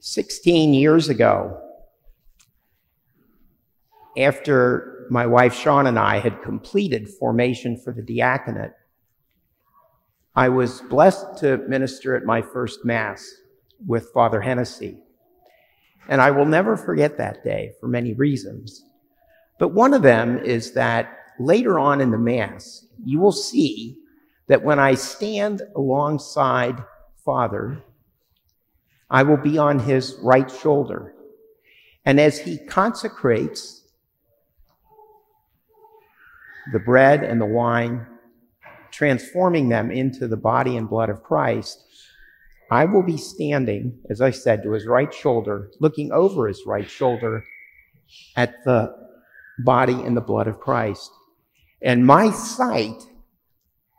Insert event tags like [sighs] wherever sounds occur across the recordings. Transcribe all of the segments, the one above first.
16 years ago, after my wife Sean and I had completed formation for the diaconate, I was blessed to minister at my first Mass with Father Hennessy. And I will never forget that day for many reasons. But one of them is that later on in the Mass, you will see that when I stand alongside Father, I will be on his right shoulder. And as he consecrates the bread and the wine, transforming them into the body and blood of Christ, I will be standing, as I said, to his right shoulder, looking over his right shoulder at the body and the blood of Christ. And my sight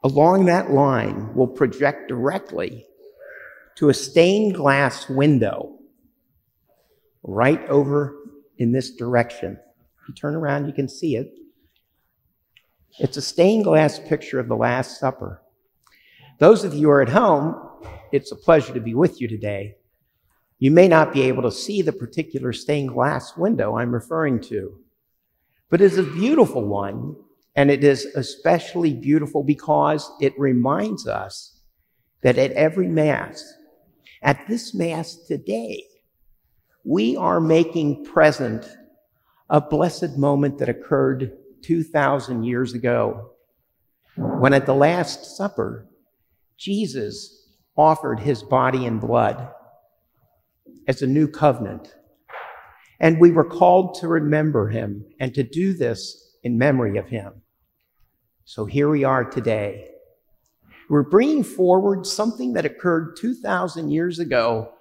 along that line will project directly to a stained glass window right over in this direction. If you turn around, you can see it. It's a stained glass picture of the Last Supper. Those of you who are at home, it's a pleasure to be with you today. You may not be able to see the particular stained glass window I'm referring to, but it's a beautiful one, and it is especially beautiful because it reminds us that at every Mass, at this Mass today, we are making present a blessed moment that occurred 2,000 years ago when at the Last Supper, Jesus offered his body and blood as a new covenant. And we were called to remember him and to do this in memory of him. So here we are today. We're bringing forward something that occurred 2,000 years ago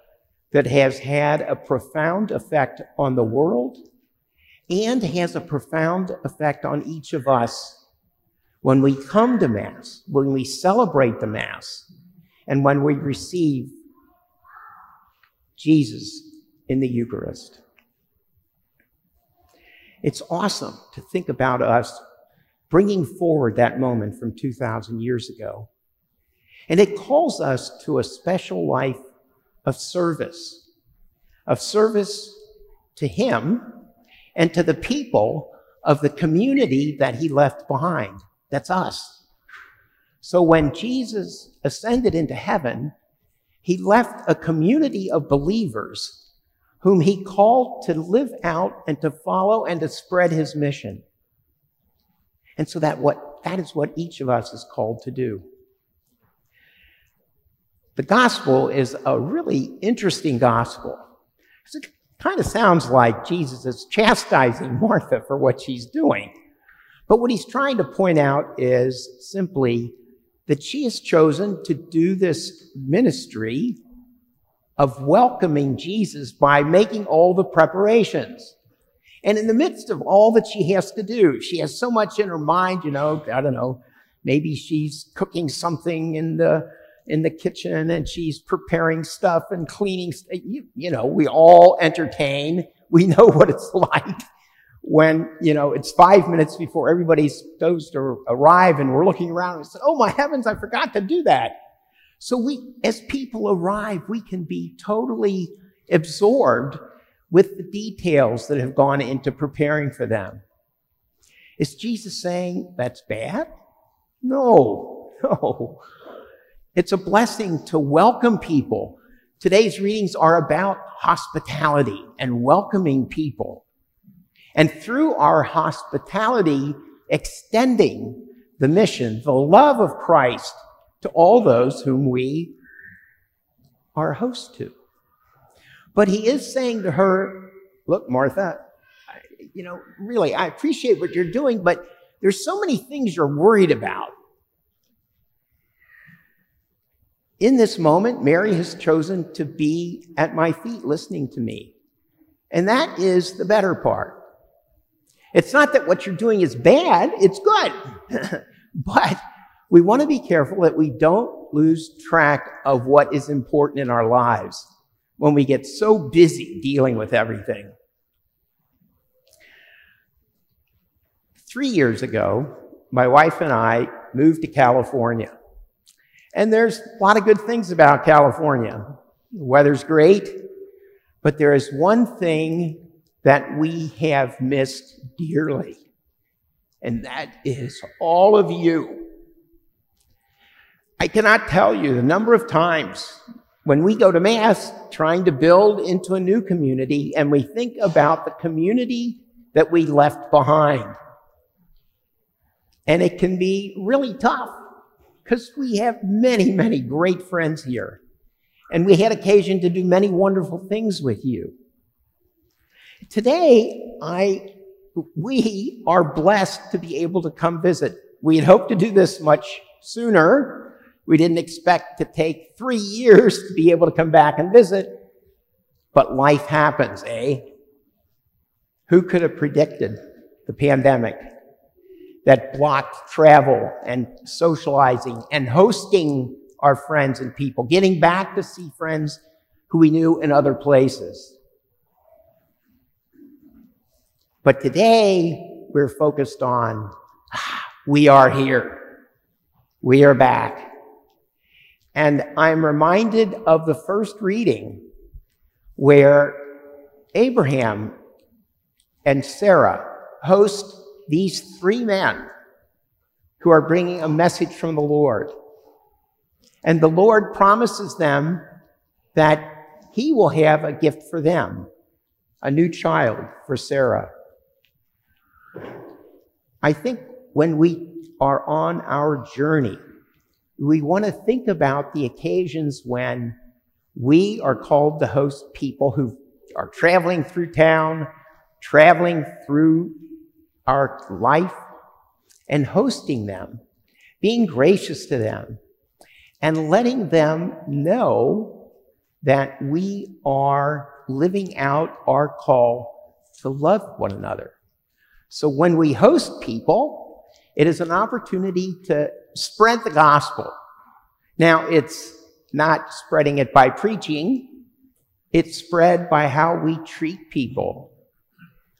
that has had a profound effect on the world and has a profound effect on each of us when we come to Mass, when we celebrate the Mass, and when we receive Jesus in the Eucharist. It's awesome to think about us bringing forward that moment from 2,000 years ago. And it calls us to a special life of service, of service to Him and to the people of the community that He left behind. That's us. So when Jesus ascended into heaven, He left a community of believers whom he called to live out and to follow and to spread his mission. And so that what that is what each of us is called to do. The gospel is a really interesting gospel. It kind of sounds like Jesus is chastising Martha for what she's doing. But what he's trying to point out is simply that she has chosen to do this ministry of welcoming Jesus by making all the preparations. And in the midst of all that she has to do, she has so much in her mind, you know, I don't know, maybe she's cooking something in the in the kitchen and she's preparing stuff and cleaning. You, you know, we all entertain. [laughs] We know what it's like when, you know, it's five minutes before everybody's supposed to arrive and we're looking around and say, oh my heavens, I forgot to do that. So we, as people arrive, we can be totally absorbed with the details that have gone into preparing for them. Is Jesus saying that's bad? No, [laughs] no. It's a blessing to welcome people. Today's readings are about hospitality and welcoming people. And through our hospitality, extending the mission, the love of Christ to all those whom we are host to. But he is saying to her, Look, Martha, you know, really, I appreciate what you're doing, but there's so many things you're worried about. In this moment, Mary has chosen to be at my feet listening to me. And that is the better part. It's not that what you're doing is bad, it's good. [laughs] but we want to be careful that we don't lose track of what is important in our lives when we get so busy dealing with everything. Three years ago, my wife and I moved to California. And there's a lot of good things about California. The weather's great. But there is one thing that we have missed dearly, and that is all of you. I cannot tell you the number of times when we go to Mass trying to build into a new community and we think about the community that we left behind. And it can be really tough because we have many, many great friends here. And we had occasion to do many wonderful things with you. Today, I, we are blessed to be able to come visit. We had hoped to do this much sooner. We didn't expect to take three years to be able to come back and visit. But life happens, eh? Who could have predicted the pandemic that blocked travel and socializing and hosting our friends and people, getting back to see friends who we knew in other places? But today, we're focused on [sighs] we are here. We are back. And I'm reminded of the first reading where Abraham and Sarah host these three men who are bringing a message from the Lord. And the Lord promises them that he will have a gift for them, a new child for Sarah. I think when we are on our journey, we want to think about the occasions when we are called to host people who are traveling through town, traveling through our life, and hosting them, being gracious to them, and letting them know that we are living out our call to love one another. So when we host people, it is an opportunity to spread the gospel. Now, it's not spreading it by preaching, it's spread by how we treat people.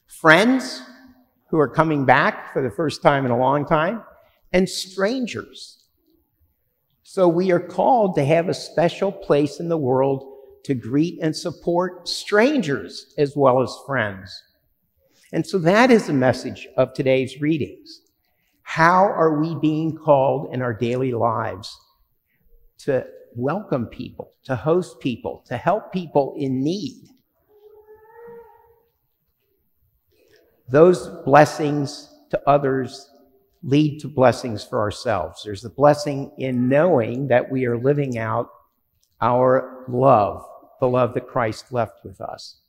Friends who are coming back for the first time in a long time, and strangers. So we are called to have a special place in the world to greet and support strangers as well as friends. And so that is the message of today's readings. How are we being called in our daily lives to welcome people, to host people, to help people in need? Those blessings to others lead to blessings for ourselves. There's the blessing in knowing that we are living out our love, the love that Christ left with us.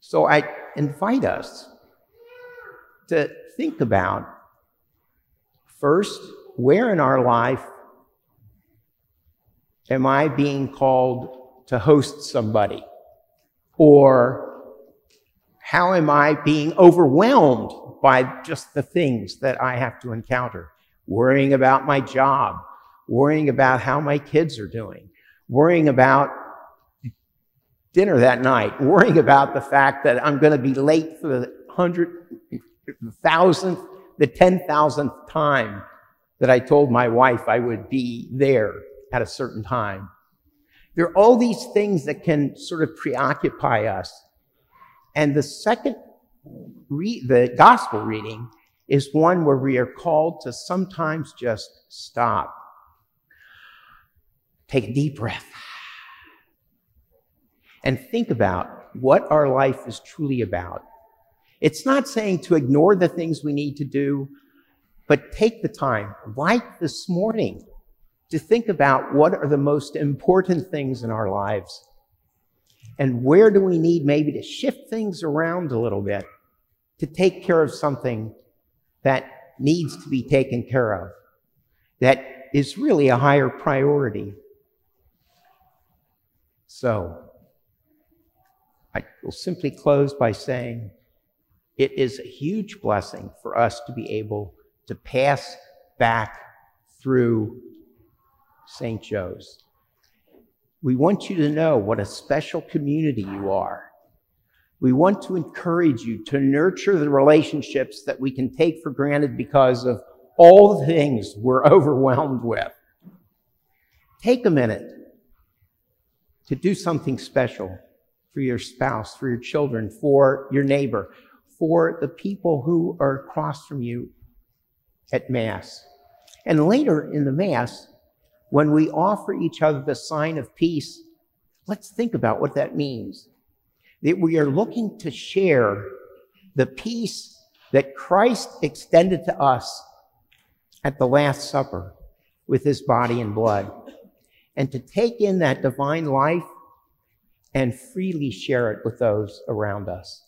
So I invite us to think about first, where in our life am I being called to host somebody? Or how am I being overwhelmed by just the things that I have to encounter? Worrying about my job, worrying about how my kids are doing, worrying about dinner that night, worrying about the fact that I'm going to be late for the hundred, thousandth, the ten thousandth time that I told my wife I would be there at a certain time. There are all these things that can sort of preoccupy us. And the second, re- the gospel reading is one where we are called to sometimes just stop. Take a deep breath and think about what our life is truly about. It's not saying to ignore the things we need to do, but take the time, like this morning, to think about what are the most important things in our lives. And where do we need maybe to shift things around a little bit to take care of something that needs to be taken care of, that is really a higher priority. So, I will simply close by saying it is a huge blessing for us to be able to pass back through St. Joe's. We want you to know what a special community you are. We want to encourage you to nurture the relationships that we can take for granted because of all the things we're [laughs] overwhelmed with. Take a minute to do something special for your spouse, for your children, for your neighbor, for the people who are across from you at Mass. And later in the Mass, when we offer each other the sign of peace, let's think about what that means. That we are looking to share the peace that Christ extended to us at the Last Supper with his body and blood, and to take in that divine life and freely share it with those around us.